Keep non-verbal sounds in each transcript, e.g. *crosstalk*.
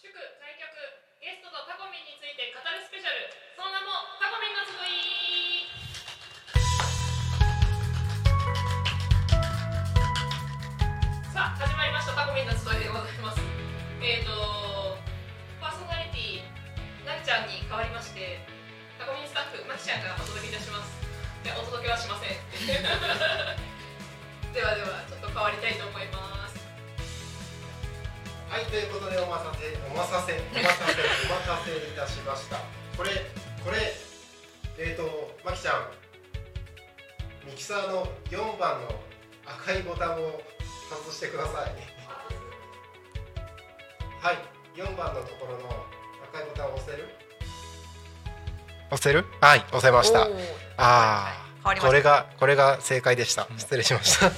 祝開局ゲストとタコミンについて語るスペシャル。その名もタコミンの集い。さあ始まりましたタコミンの集いでございます。えーとパーソナリティなるちゃんに代わりましてタコミンスタッフまきちゃんがお届けいたします。いやお届けはしません。*laughs* ではではちょっと変わりたいと思います。はい、ということでお待たせ、お待たせ、お待たせ、お待たせいたしました。これ、これ、えっ、ー、と、まきちゃん、ミキサーの4番の赤いボタンを外してください。*laughs* はい、4番のところの赤いボタンを押せる？押せる？はい、押せました。ああ。これがこれが正解でした。失礼しました。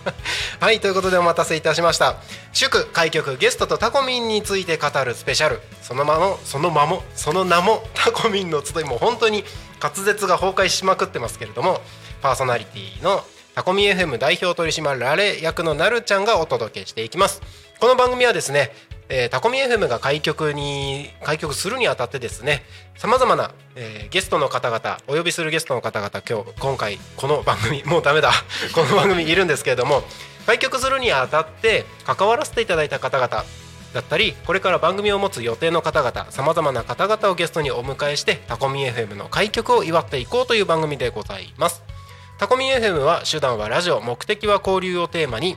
*laughs* はいということでお待たせいたしました。祝開局ゲストとタコミンについて語るスペシャル。そのままそのまもその名もタコミンの集いも本当に滑舌が崩壊しまくってますけれどもパーソナリティのタコミ FM 代表取締られ役のなるちゃんがお届けしていきますこの番組はですねえー、タコミ FM が開局に開局するにあたってですねさまざまな、えー、ゲストの方々お呼びするゲストの方々今日今回この番組 *laughs* もうダメだ。*laughs* この番組いるんですけれども開局するにあたって関わらせていただいた方々だったりこれから番組を持つ予定の方々さまざまな方々をゲストにお迎えしてタコミ FM の開局を祝っていこうという番組でございます。タコミ FM は手段はラジオ目的は交流をテーマに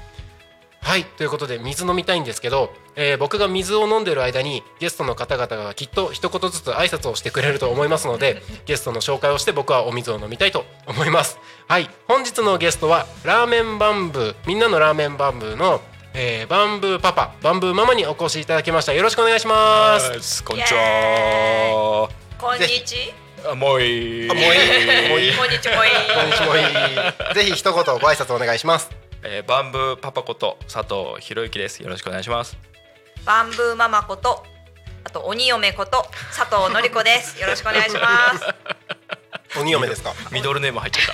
はいということで水飲みたいんですけど、えー、僕が水を飲んでる間にゲストの方々がきっと一言ずつ挨拶をしてくれると思いますので *laughs* ゲストの紹介をして僕はお水を飲みたいと思います。はい本日のゲストはラーメンバンブーみんなのラーメンバンブーのえー、バンブーパパバンブーママにお越しいただきました。よろしくお願いします。*laughs* こんにちは。こんにち。あもうい。いもうい。いもうい。いこんにちもいいこんにちもいいぜひ一言ご挨拶お願いしますえー、バンブーパパこと佐藤博之です。よろしくお願いします。バンブーママことあと鬼嫁こと佐藤のり子です。よろしくお願いします。鬼嫁ですか？ミドルネーム入っちゃっ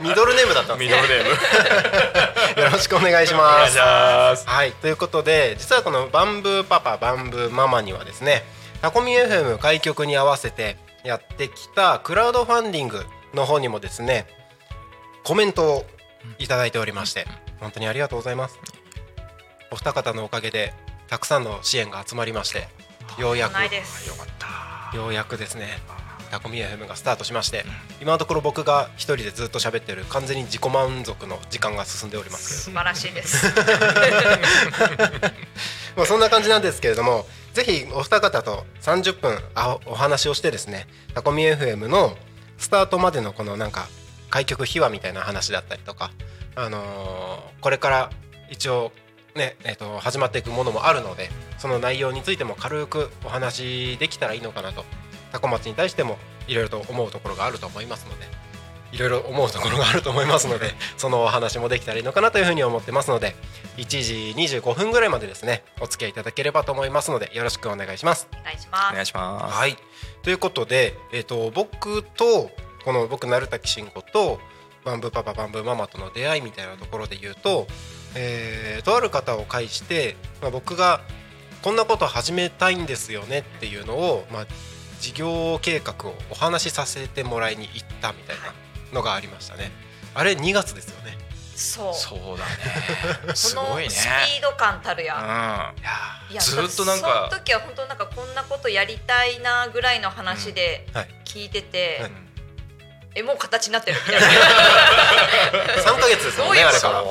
た。*laughs* ミドルネームだったミドルネーム。*laughs* よろしくお願いします。ます。はい。ということで実はこのバンブーパパバンブーママにはですねタコミ FM 開局に合わせてやってきたクラウドファンディングの方にもですねコメントをいただいておりまして本当にありがとうございます。お二方のおかげでたくさんの支援が集まりましてようやくようやくですねタコミ FM がスタートしまして、今のところ僕が一人でずっと喋ってる完全に自己満足の時間が進んでおります。素晴らしいです。*laughs* まあそんな感じなんですけれどもぜひお二方と30分あお話をしてですねタコミ FM のスタートまでのこのなんか開局秘話みたいな話だったりとか、あのー、これから一応ね、えー、と始まっていくものもあるのでその内容についても軽くお話できたらいいのかなとタコ町に対してもいろいろと思うところがあると思いますのでいろいろ思うところがあると思いますので *laughs* そのお話もできたらいいのかなというふうに思ってますので1時25分ぐらいまでですねお付き合いいただければと思いますのでよろしくお願いします。お願いします。お願いします。はい。ということで、えーと僕とこの僕鳴滝慎吾とバンブーパパバンブーママとの出会いみたいなところで言うと、えー、とある方を介して、まあ、僕がこんなこと始めたいんですよねっていうのを、まあ、事業計画をお話しさせてもらいに行ったみたいなのがありましたね。あれ2月ですよね。そう。そうだね。*laughs* すごいね。スピード感たるや、うん、いやずっとなんかその時は本当なんかこんなことやりたいなぐらいの話で聞いてて、うんはいえもう形になってる。みたいな3か月ですもんねあれから。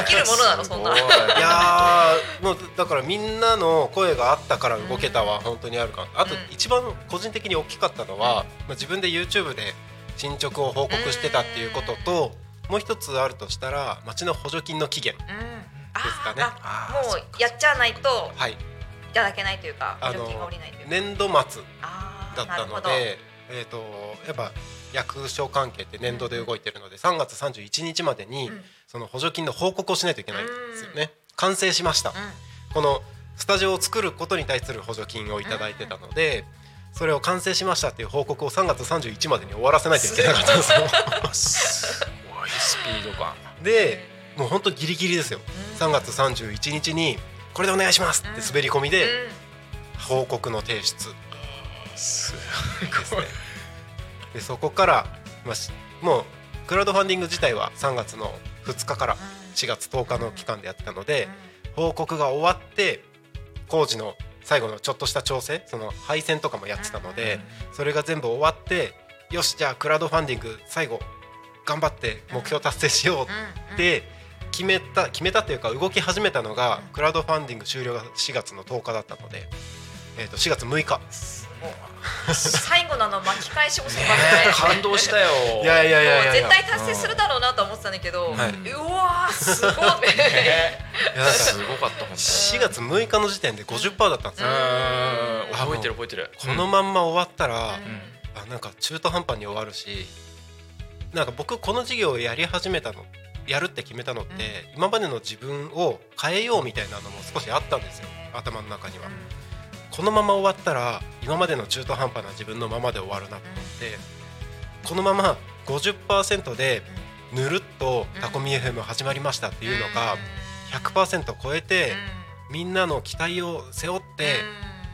できるものなのそんな。いやもうだからみんなの声があったから動けたは本当にあるか。あと一番個人的に大きかったのは、まあ、自分で YouTube で進捗を報告してたっていうことともう一つあるとしたら町の補助金の期限かね。もうやっちゃわないとはい。いただけないというか補助金が下りないという年度末だったのでえーと、やっぱ役所関係って年度で動いてるので3月31日までにその補助金の報告をしないといけないんですよね。完成しました、このスタジオを作ることに対する補助金を頂いてたので、それを完成しましたっていう報告を3月31までに終わらせないといけなかったんですよ。すごいスピード感。でもう本当ギリギリですよ、3月31日に「これでお願いします」って滑り込みで報告の提出。すごい。でそこから、まあ、もうクラウドファンディング自体は3月の2日から4月10日の期間でやってたので報告が終わって工事の最後のちょっとした調整その配線とかもやってたのでそれが全部終わってよしじゃあクラウドファンディング最後頑張って目標達成しようって決めた決めたっていうか動き始めたのがクラウドファンディング終了が4月の10日だったので、えー、と4月6日最後のの巻き返しもすごかったね。感動したよ。いやいやいやいや。絶対達成するだろうなと思ってたんだけど、うわすごい。いやすごかった4月6日の時点で50%だったんですよ。覚えてる覚えてる。このまんま終わったら、あなんか中途半端に終わるしなんか僕この授業をやり始めたのやるって決めたのって、今までの自分を変えようみたいなのも少しあったんですよ。頭の中には。このまま終わったら今までの中途半端な自分のままで終わるなと思ってこのまま50%でぬるっとタコミ FM 始まりましたっていうのが100%超えてみんなの期待を背負って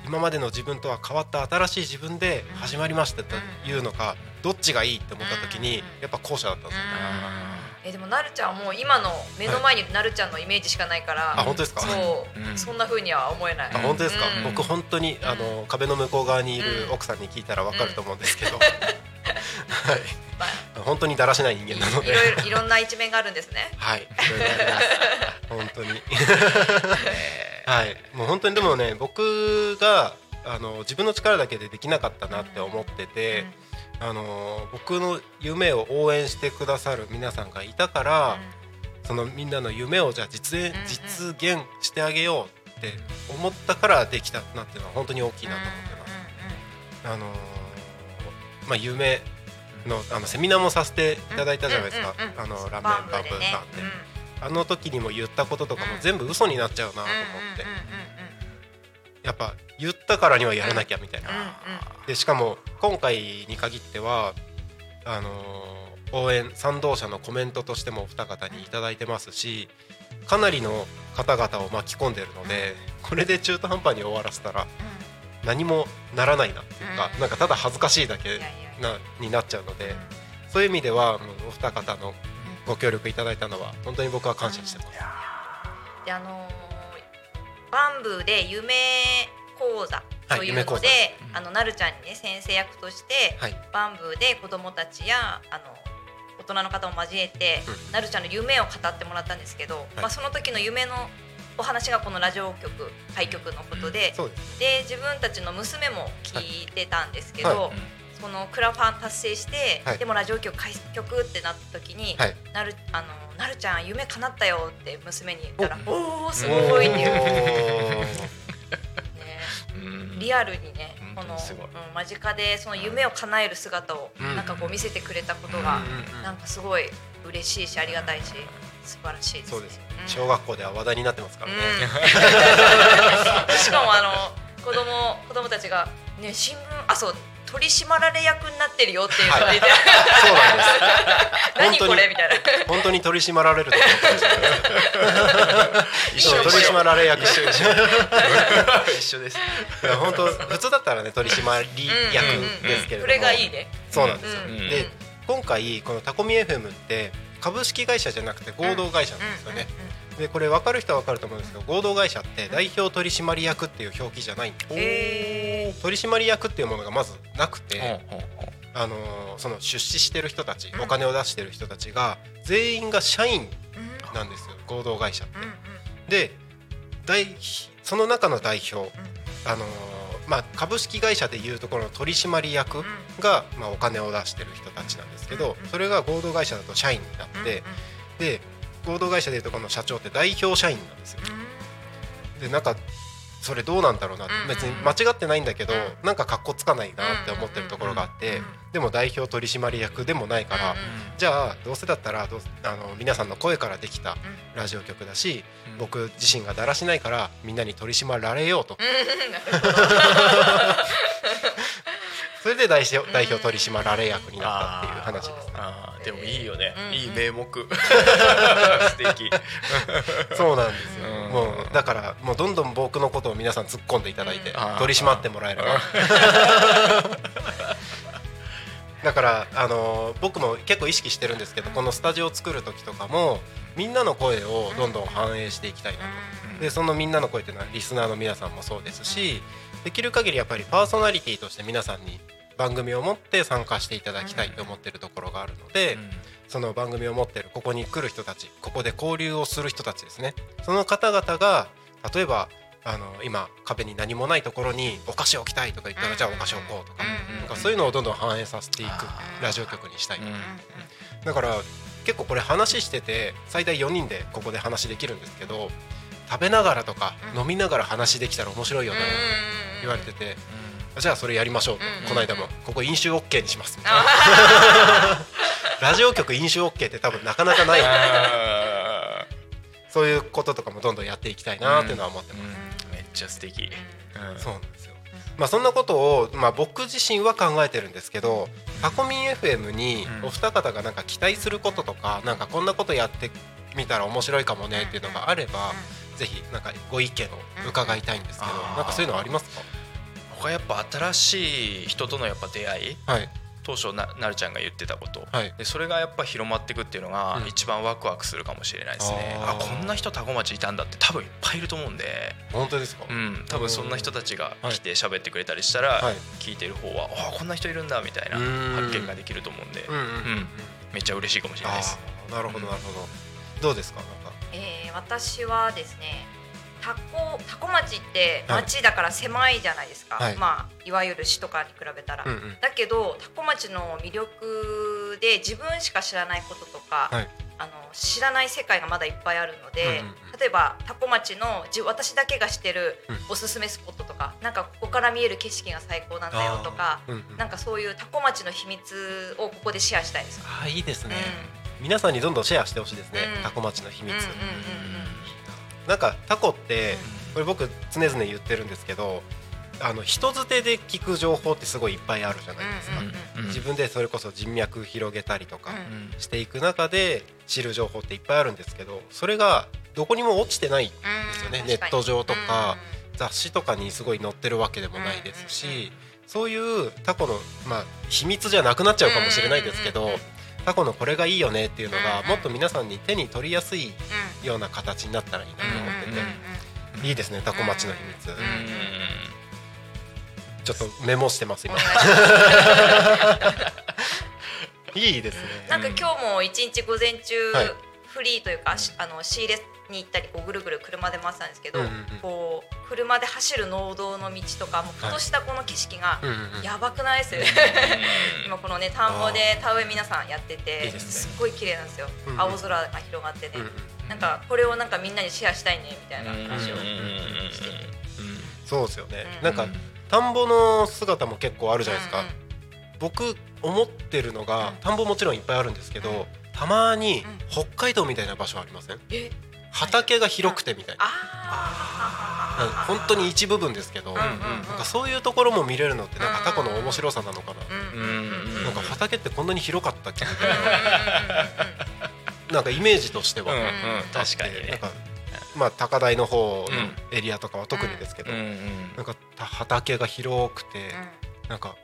今までの自分とは変わった新しい自分で始まりましたというのかどっちがいいって思った時にやっぱ後者だったんですよ。ね。えでもなるちゃんはもう今の目の前になるちゃんのイメージしかないから、あ本当ですか？そう、うん、そんなふうには思えない。あ本当ですか、うん、僕本当にあの壁の向こう側にいる奥さんに聞いたらわかると思うんですけど、はい。本当にだらしない人間なので。いろいろいろんな一面があるんですね。はい。いろいろあります。本当に。はい。もう本当にでもね僕があの自分の力だけでできなかったなって思ってて、うんあの僕の夢を応援してくださる皆さんがいたから、うん、そのみんなの夢をじゃあ実現,、実現してあげようって思ったからできたなっていうのは本当に大きいなと思ってます。あのまあ、夢のあのセミナーもさせていただいたじゃないですか、あのラーメンバンブーさんって、あの時にも言ったこととかも全部嘘になっちゃうなと思って、やっぱ言ったからにはやらなきゃみたいな、でしかも今回に限ってはあのー、応援賛同者のコメントとしてもお二方に頂いてますしかなりの方々を巻き込んでるのでこれで中途半端に終わらせたら何もならないなっていうか、なんかただ恥ずかしいだけなになっちゃうので、そういう意味ではもうお二方のご協力いただいたのは本当に僕は感謝してます。であのー、バンブーで夢講座というので、あのなるちゃんにね先生役として、はい、バンブーで子どもたちやあの大人の方を交えて、うん、なるちゃんの夢を語ってもらったんですけど、はい、まあ、その時の夢のお話がこのラジオ局開局のことでうん、で自分たちの娘も聞いてたんですけど、はい、そのクラファン達成して、でもラジオ局開局ってなった時に、なるあのなるちゃん夢叶ったよって娘に言ったら「おおすごい」っていう。リアルにねこの、うん、間近でその夢を叶える姿をなん。かこう見せてくれたことがなんかすごい嬉しいしありがたいし素晴らしいです、そうです、小学校では話題になってますからね、*laughs* しかもあの子供子供たちがね新聞あそう取り締まられ役になってるよっていう感じで、はい、*laughs* そうなんです。何これ？みたいな。本当に取り締まられると思った一緒。取り締まられ役一緒。一緒です。本当普通だったらね取り締まり役ですけれども、それがいいね。そうなんですよ、で今回このタコミ FM って株式会社じゃなくて合同会社なんですよね、でこれ分かる人は分かると思うんですけど合同会社って代表取締役っていう表記じゃないんです、取締役っていうものがまずなくて、あのその出資してる人たち、お金を出してる人たちが全員が社員なんですよ、合同会社って。で代その中の代表、あのまあ、株式会社でいうところの取締役が、まあ、お金を出してる人たちなんですけどそれが合同会社だと社員になってで合同会社でいうとこの社長って代表社員なんですよ。でなんかそれどうなんだろうな、別に間違ってないんだけど、うなんかかっこつかないなって思ってるところがあって、でも代表取締役でもないから、じゃあどうせだったらどうあの皆さんの声からできたラジオ局だし、僕自身がだらしないからみんなに取り締まられようと。*laughs* それで代表代表取締られ役になったっていう話です、ね、あでもいいよね、いい名目。*laughs* 素敵。そうなんですよ、もうだからもうどんどん僕のことを皆さん突っ込んでいただいて、取り締まってもらえれば。*laughs* だからあの僕も結構意識してるんですけどこのスタジオを作る時とかもみんなの声をどんどん反映していきたいなと。でそのみんなの声っていうのはリスナーの皆さんもそうですしできる限りやっぱりパーソナリティとして皆さんに番組を持って参加していただきたいと思ってるところがあるので、その番組を持ってるここに来る人たちここで交流をする人たちですね。その方々が例えばあの今壁に何もないところにお菓子を置きたいとか言ったらじゃあお菓子を置こうとかなんかそういうのをどんどん反映させていくラジオ局にしたい。だから結構これ話してて最大4人でここで話できるんですけど食べながらとか飲みながら話できたら面白いよね言われてて。じゃあそれやりましょうと、この間もここ飲酒 OK にします。みたいなラジオ局飲酒 OK って多分なかなかない。そういうこととかもどんどんやっていきたいなっていうのは思ってます、めっちゃ素敵、そうなんですよ。まあそんなことを、まあ、僕自身は考えてるんですけどタコミン FM にお二方がなんか期待することとかなんかこんなことやってみたら面白いかもねっていうのがあれば、ぜひなんかご意見を伺いたいんですけど、なんかそういうのありますか？他やっぱ新しい人とのやっぱ出会い、はい、当初ななるちゃんが言ってたこと、はい、でそれがやっぱ広まっていくっていうのが一番ワクワクするかもしれないですね、うん、あこんな人多古町いたんだって多分いっぱいいると思うんで。本当ですか、うん、多分そんな人たちが来て喋ってくれたりしたら、はい、聞いてる方はあこんな人いるんだみたいな発見ができると思うんで、うん、うん、めっちゃ嬉しいかもしれないです。なるほどなるほど、どうですか？なんか、えー、私はですねタコタコ町って町だから狭いじゃないですか、はい、まあいわゆる市とかに比べたら、うんうん、だけどタコ町の魅力で自分しか知らないこととか、はい、あの知らない世界がまだいっぱいあるので、うんうんうん、例えばタコ町のじ私だけが知ってるおすすめスポットとか、うん、なんかここから見える景色が最高なんだよとか、うんうん、なんかそういうタコ町の秘密をここでシェアしたいです。あいいですね、うん、皆さんにどんどんシェアしてほしいですね、タコ町の秘密、うんうんうんうんなんかタコってこれ僕常々言ってるんですけどあの人づてで聞く情報ってすごいいっぱいあるじゃないですか、自分でそれこそ人脈広げたりとかしていく中で知る情報っていっぱいあるんですけどそれがどこにも落ちてないんですよね、ネット上とか雑誌とかにすごい載ってるわけでもないですしそういうタコの、まあ、秘密じゃなくなっちゃうかもしれないですけどタコのこれがいいよねっていうのがもっと皆さんに手に取りやすいような形になったらいいなと思ってて。いいですねタコ町の秘密。ちょっとメモしてます今。*laughs* いいですね。なんか今日も一日午前中、フリーというかあの仕入れに行ったりこうぐるぐる車で回ってたんですけど、こう車で走る農道の道とかもうふとしたこの景色がやばくないですよ。ね、*laughs* 今このね田んぼで田植え皆さんやっててすっごい綺麗なんですよ、青空が広がってね、なんかこれをなんかみんなにシェアしたいねみたいな話をしてて、そうですよね、なんか田んぼの姿も結構あるじゃないですか、僕思ってるのが田んぼもちろんいっぱいあるんですけど、たまに北海道みたいな場所ありません、畑が広くてみたいな、本当に一部分ですけど、なんかそういうところも見れるのってなんかタコの面白さなのかな、なんか畑ってこんなに広かったっけみたいな。*laughs* なんかイメージとしては、確かに、なんかまあ高台の方のエリアとかは特にですけど、なんか畑が広くて、なんか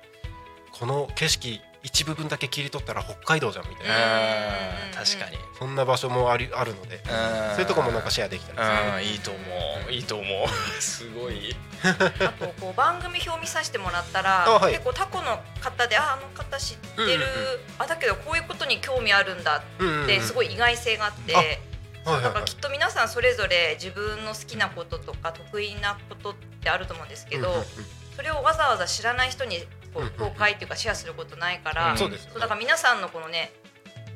この景色一部分だけ切り取ったら北海道じゃんみたいな。確かに。そんな場所もありあるのでそういうとこもなんかシェアできたらいいと思う。いいと思う。*laughs* すごい。あとこう番組表見させてもらったら、はい、結構タコの方でああの方知ってる、うんうん、あだけどこういうことに興味あるんだってすごい意外性があって。だからきっと皆さんそれぞれ自分の好きなこととか得意なことってあると思うんですけど、それをわざわざ知らない人にこう公開っていうかシェアすることないから、そうだから皆さんのこのね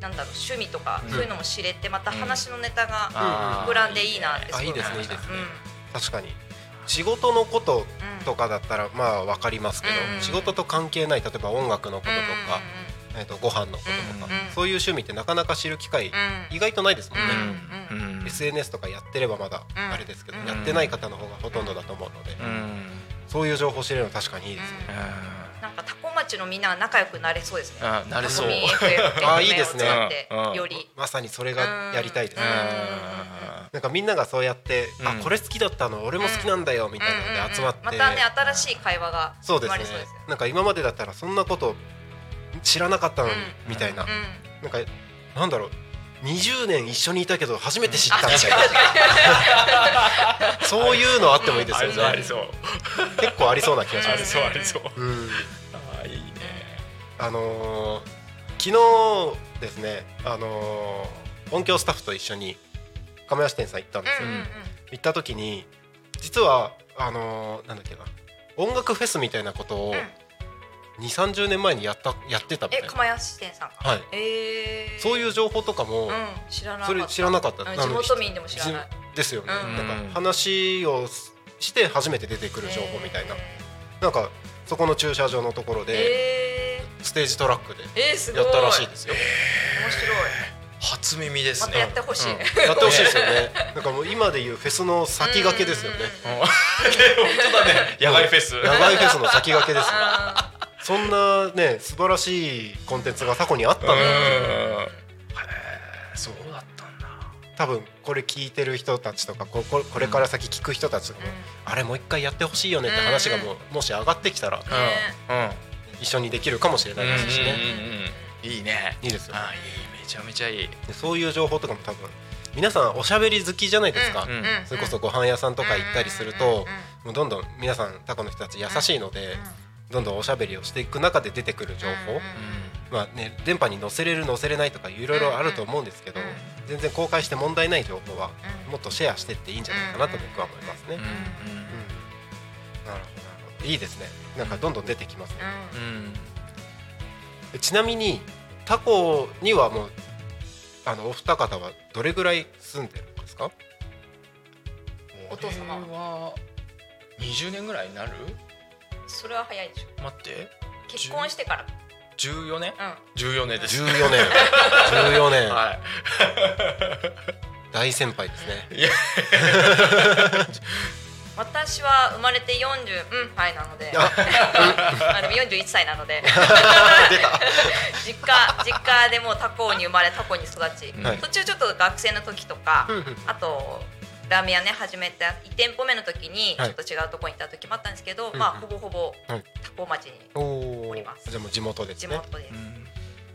なんだろう趣味とか、そういうのも知れてまた話のネタが膨らんでいいなってすごい思いました。いいですねいいですね。確かに。仕事のこととかだったらまあ分かりますけど、仕事と関係ない例えば音楽のこととか、えー、とご飯のこととか、そういう趣味ってなかなか知る機会、意外とないですもんね、SNS とかやってればまだあれですけど、やってない方の方がほとんどだと思うので、そういう情報知れるの確かにいいですね。なんかタコ町のみんなが仲良くなれそうですね。あ、なれそう。あ、いいですね。よりまさにそれがやりたいですね。なんかみんながそうやって、あ、これ好きだったの、俺も好きなんだよみたいなので集まって、またね新しい会話がそうですね。なんか今までだったらそんなこと知らなかったのにみたいな、なんかなんだろう。20年一緒にいたけど初めて知ったみたいな。そういうのあってもいいですよね。結構ありそうな気がします。ありそうう。ん、あいいね。あのー、昨日ですねあのー、音響スタッフと一緒に亀梨店さん行ったんですよ、うんうんうん、行った時に実はあのー、なんだっけな音楽フェスみたいなことを、うん2 3 0年前にやったやってたみたいな。釜屋支店さんはい、えー、そういう情報とかも、うん、知らなそれ知らなかった。地元民でも知らない。ですよね、うん、なんか話をして初めて出てくる情報みたいな、なんかそこの駐車場のところで、ステージトラックでやったらしいですよ、えー、面白い。初耳ですね。ま、やってほしい、うん、やってほしいですよね。*laughs* なんかもう今でいうフェスの先駆けですよね。本当だね。野外フェス。野外フェスの先駆けです、ね。そんなね素晴らしいコンテンツが過去にあったん。だへそうだったんだ。多分これ聞いてる人たちとかこここれから先聞く人たちも、うん、あれもう一回やってほしいよねって話がも,、うもし上がってきたら、うん、一緒にできるかもしれないですしね、いいね。いいですよ、あいいめちゃめちゃいい。そういう情報とかも多分皆さんおしゃべり好きじゃないですか、それこそご飯屋さんとか行ったりすると、もうどんどん皆さんタコの人たち優しいので、どんどんおしゃべりをしていく中で出てくる情報、まあね、電波に載せれる載せれないとかいろいろあると思うんですけど、全然公開して問題ない情報はもっとシェアしていっていいんじゃないかなと僕は思いますね。なるほどなるほど。いいですね。なんかどんどん出てきますね。ちなみにタコにはもうあのお二方はどれぐらい住んでるんですか？お父様は20年ぐらいになる？それは早いでしょ。待って。結婚してから。14年、うん、14年です。14年。14年。*laughs* はい。*laughs* 大先輩ですね。*laughs* 私は生まれて40うんはいなので。あでも41歳なので。実家実家でも他校に生まれ他校に育ち、はい、途中ちょっと学生の時とかあとラーメン屋ね始めた1店舗目の時にちょっと違うところに行った時もあったんですけど、はい、まあほぼほぼタコ町におります。じゃもう地元ですね。地元です。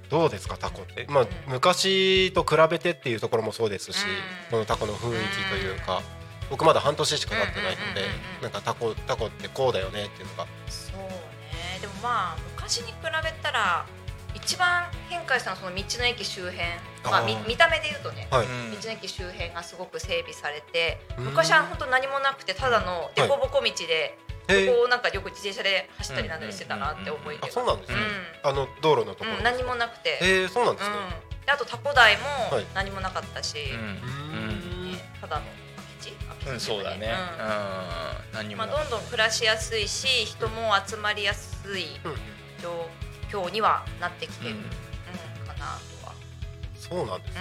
どうですかタコって、まあ、昔と比べてっていうところもそうですし、このタコの雰囲気というか、僕まだ半年しか経ってないので、なんかタコタコってこうだよねっていうのが。そうね。でもまあ昔に比べたら一番変化したのはその道の駅周辺。まあ、見見た目で言うとね、はい、道の駅周辺がすごく整備されて昔は本当何もなくてただの凸凹道で、はい、そこをなんかよく自転車で走ったりなんだりしてたなって思いて、そうなんですね、あの道路のところ、うん、何もなくて。へえそうなんですね、であとタコ台も何もなかったし、ただの空き地空き地、うん、そうだね、うん。何もまあ、どんどん暮らしやすいし人も集まりやすい状況にはなってきてる、うん。かなとそうなんです、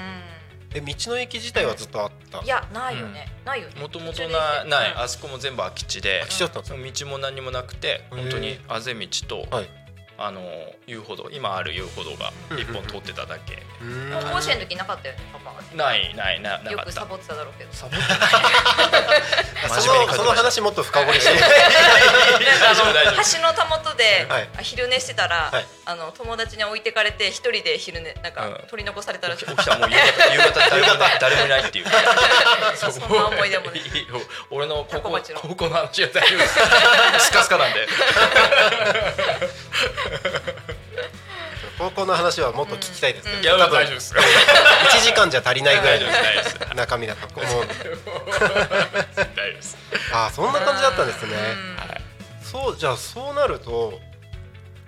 え道の駅自体はずっとあった？いやないよね、ないよね。もともとなない。あそこも全部空き地で空き地だったん。です道も何もなくて本当にあぜ道と、はい、あの遊歩道今ある遊歩道が一本通ってただけ高校生の時なかったよねパパないないなよくサボってただろうけどサボってないそのその話もっと深掘りして橋のたもとで昼寝してたら、はい、あの友達に置いてかれて一人で昼寝なんか、取り残されたらしい起きたもう夕方夕方誰も誰もいないっていうそんな思い出もね俺の高校高校の話は大丈夫ですスカスカなんで *laughs* 高校の話はもっと聞きたいですけど、いや大丈夫です1時間じゃ足りないぐらいの中身だと思う *laughs* ああそんな感じだったんですね、そうじゃあそうなると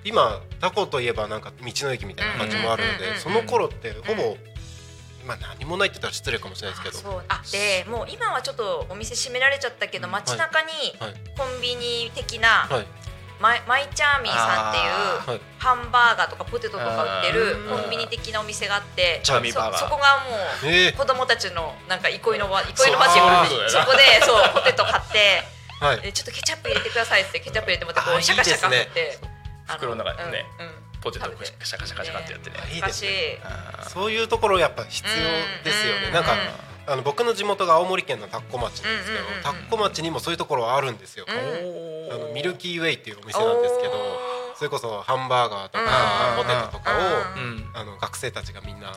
今タコといえばなんか道の駅みたいな感じもあるのでその頃ってほぼ、まあ何もないって言ったら失礼かもしれないですけど。あでもう今はちょっとお店閉められちゃったけど、街中にコンビニ的な、マイマイチャーミーさんっていうハンバーガーとかポテトとか売ってるコンビニ的なお店があってそそこがもう子供たちのなんか憩いの場憩いの場っていうそこでそうポテト買って、はい、ちょっとケチャップ入れてくださいってケチャップ入れてもらってこうシャカシャカ振って袋の中でね、ポテトシャカシャカシャカってやってね。い。いですね。そういうところやっぱ必要ですよね。なんかあの僕の地元が青森県の田子町なんですけど田子町にもそういうところあるんですよ、あのミルキーウェイっていうお店なんですけどそれこそハンバーガーとかポテトとかをあの学生たちがみんな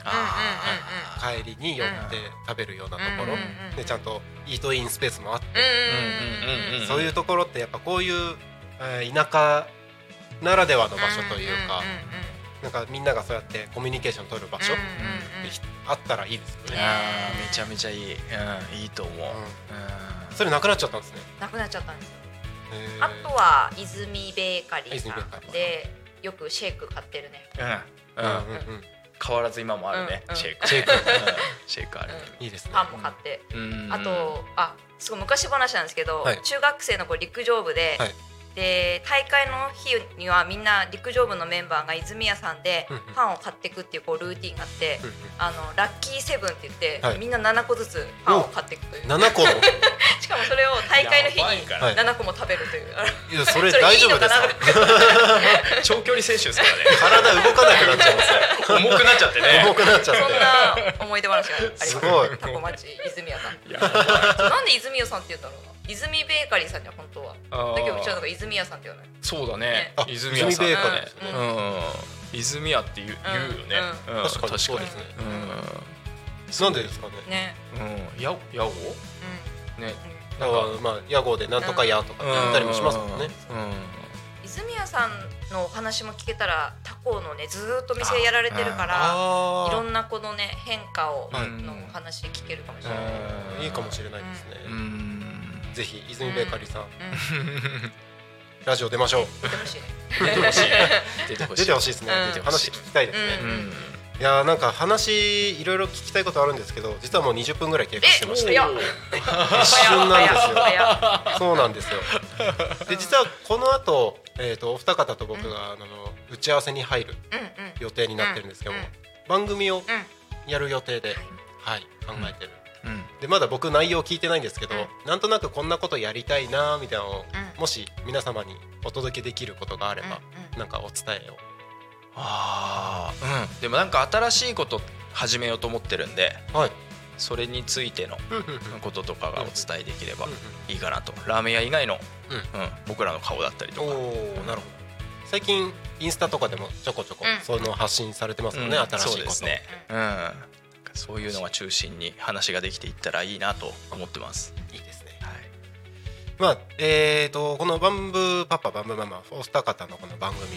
帰りに寄って食べるようなところ。でちゃんとイートインスペースもあって。そういうところってやっぱこういう田舎ならではの場所というかなんかみんながそうやってコミュニケーション取る場所あったらいいですよね。めちゃめちゃいい、うん、いいと思う、うんそれなくなっちゃったんですね。なくなっちゃったんですよ。あとは泉ベーカリーさんでよくシェイク買ってるね。うんうんうん変わらず今もあるね、シェイク。シェイク。シェイクある。いいですね。パンも買って。あとあすごい昔話なんですけど、中学生の子陸上部でで大会の日にはみんな陸上部のメンバーが泉屋さんでパンを買っていくっていうこうルーティンがあって、あのラッキーセブンって言って、はい、みんな7個ずつパンを買っていく。という7個 *laughs* しかもそれを大会の日に7個も食べるという。いやそれ *laughs* 大丈夫ですか *laughs* 長距離選手ですからね。体動かなくなっちゃいます重くなっちゃってね。重くなっちゃって。そんな思い出話があります。すごい。タコ町泉屋さん。なんで泉屋さんって言ったろうな泉ベーカリーさんじゃ本当は。だけどうちはなんか泉屋さんって言わない。そうだね。泉屋さん。ベーカリーうん。泉屋って言う言うよね確かにそうですね。なんでですかね。ね。うん。や屋号ね。なんか。まあ屋号でなんとか屋とか言ったりもしますもんね。泉屋さんのお話も聞けたら他校のねずっと店やられてるからいろんなこのね変化をのお話聞けるかもしれない。いいかもしれないですねぜひ泉ベーカリーさん、ラジオ出ましょう。出てほしい。出てほしい。ですね。話聞きたいですね。いやなんか話いろいろ聞きたいことあるんですけど実はもう20分ぐらい経過してまして。一瞬なんですよ。そうなんですよ。で実はこの後、えーと、お二方と僕が、あの打ち合わせに入る予定になってるんですけども、番組をやる予定で、はい考えてるでまだ僕内容聞いてないんですけど、うん、なんとなくこんなことやりたいなみたいなのを、うん、もし皆様にお届けできることがあれば、うん、なんかお伝えを。ああうん。でもなんか新しいこと始めようと思ってるんで、はい、それについてのこととかがお伝えできればいいかなと。ラーメン屋以外の、うん。僕らの顔だったりとか。なるほど。最近インスタとかでもちょこちょこそういうのを発信されてますもんね、新しいこと。そうですね。うんそういうのが中心に話ができていったらいいなと思ってます。いいですね。はい。まあえーとこのバンブーパパバンブーママお二方のこの番組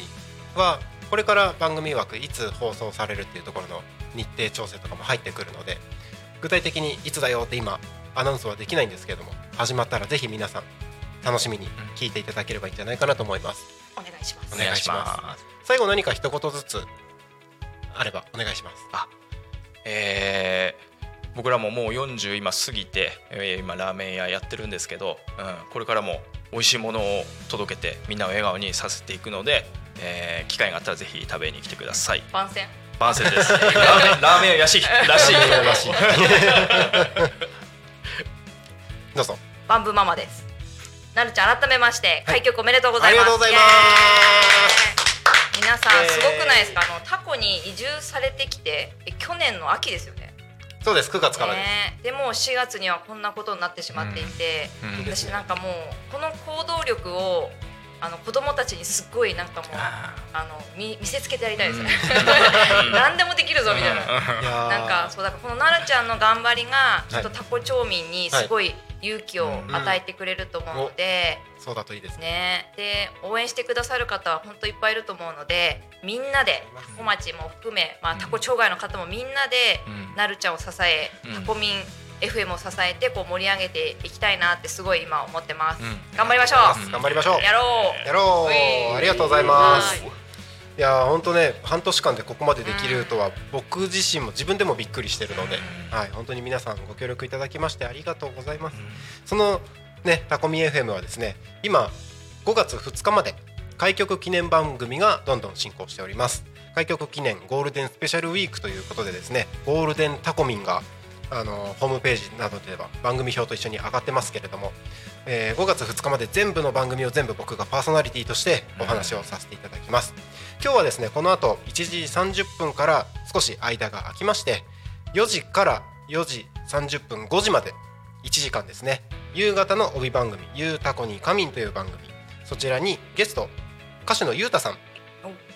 はこれから番組枠いつ放送されるっていうところの日程調整とかも入ってくるので具体的にいつだよって今アナウンスはできないんですけれども始まったらぜひ皆さん楽しみに聞いていただければいいんじゃないかなと思います。お願いします。お願いします。最後何か一言ずつあればお願いします。あえー、僕らももう40今過ぎて、えー、今ラーメン屋やってるんですけど、うん、これからも美味しいものを届けてみんなを笑顔にさせていくので、えー、機会があったらぜひ食べに来てください。番宣？番宣です。ラーメンラーメン屋やしらしいらしい *laughs* どうぞ。バンブママです。なるちゃん改めまして開局おめでとうございます、はい、ありがとうございます皆さんすごくないですか、あのタコに移住されてきて去年の秋ですよね。そうです。9月からです、でも4月にはこんなことになってしまっていて、うん。うん、私なんかもうこの行動力をあの子供たちにすっごいなんかもうあの見見せつけてやりたいですね、うん、*laughs* 何でもできるぞみたいな、なんかそうだからこの奈々ちゃんの頑張りがちょっとタコ町民にすごい、はい勇気を与えてくれると思うので、うん、そうだといいですね。で応援してくださる方は本当いっぱいいると思うのでみんなでタコ町も含め、まあ、タコ町外の方もみんなで、うん、なるちゃんを支え、タコミン FM を支えてこう盛り上げていきたいなってすごい今思ってます、うん、頑張りましょう。頑張りましょう。やろう。やろう。ありがとうございますいや本当ね半年間でここまでできるとは僕自身も自分でもびっくりしてるので、はい本当に皆さんご協力いただきましてありがとうございます。そのねタコミ FM はですね今5月2日まで開局記念番組がどんどん進行しております。開局記念ゴールデンスペシャルウィークということでですねゴールデンタコミンがあのホームページなどでは番組表と一緒に上がってますけれども、えー、5月2日まで全部の番組を全部僕がパーソナリティとしてお話をさせていただきます今日はですねこの後1時30分から少し間が空きまして4時から4時30分5時まで1時間ですね。夕方の帯番組「ゆうたこに仮眠」という番組そちらにゲスト歌手のゆうたさん。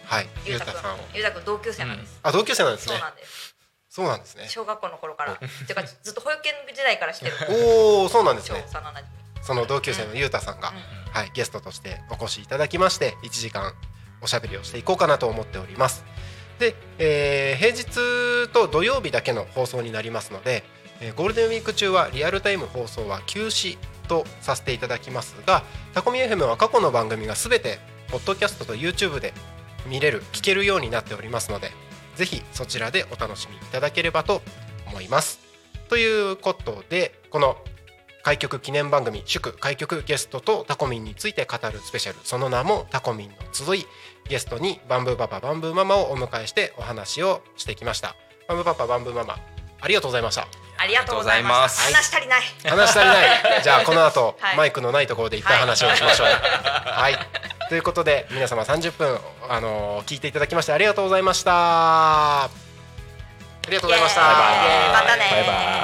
はいゆうたさん。ゆうたくん同級生なんです、あ同級生なんですね。そうなんです。そうなんですね。小学校の頃から。っていうかずっと保育園時代からしてる。*laughs* おおそうなんですね。その同級生のゆうたさんが、はいゲストとしてお越しいただきまして1時間おしゃべりをしていこうかなと思っておりますで、えー、平日と土曜日だけの放送になりますので、え、ゴールデンウィーク中はリアルタイム放送は休止とさせていただきますがタコミ FM は過去の番組がすべてポッドキャストと YouTube で見れる聞けるようになっておりますのでぜひそちらでお楽しみいただければと思います。ということでこの開局記念番組祝開局ゲストとタコミンについて語るスペシャルその名もタコミンの集いゲストにバンブーパパバンブーママをお迎えしてお話をしてきましたバンブーパパバンブーママありがとうございましたありがとうございます。話足りない。話足りない。じゃあこの後、*laughs* はい、マイクのないところでいっぱい話をしましょう。はい。ということで皆様30分あのー、聞いていただきましてありがとうございました。ありがとうございました。バイバイ。またねバイバイ。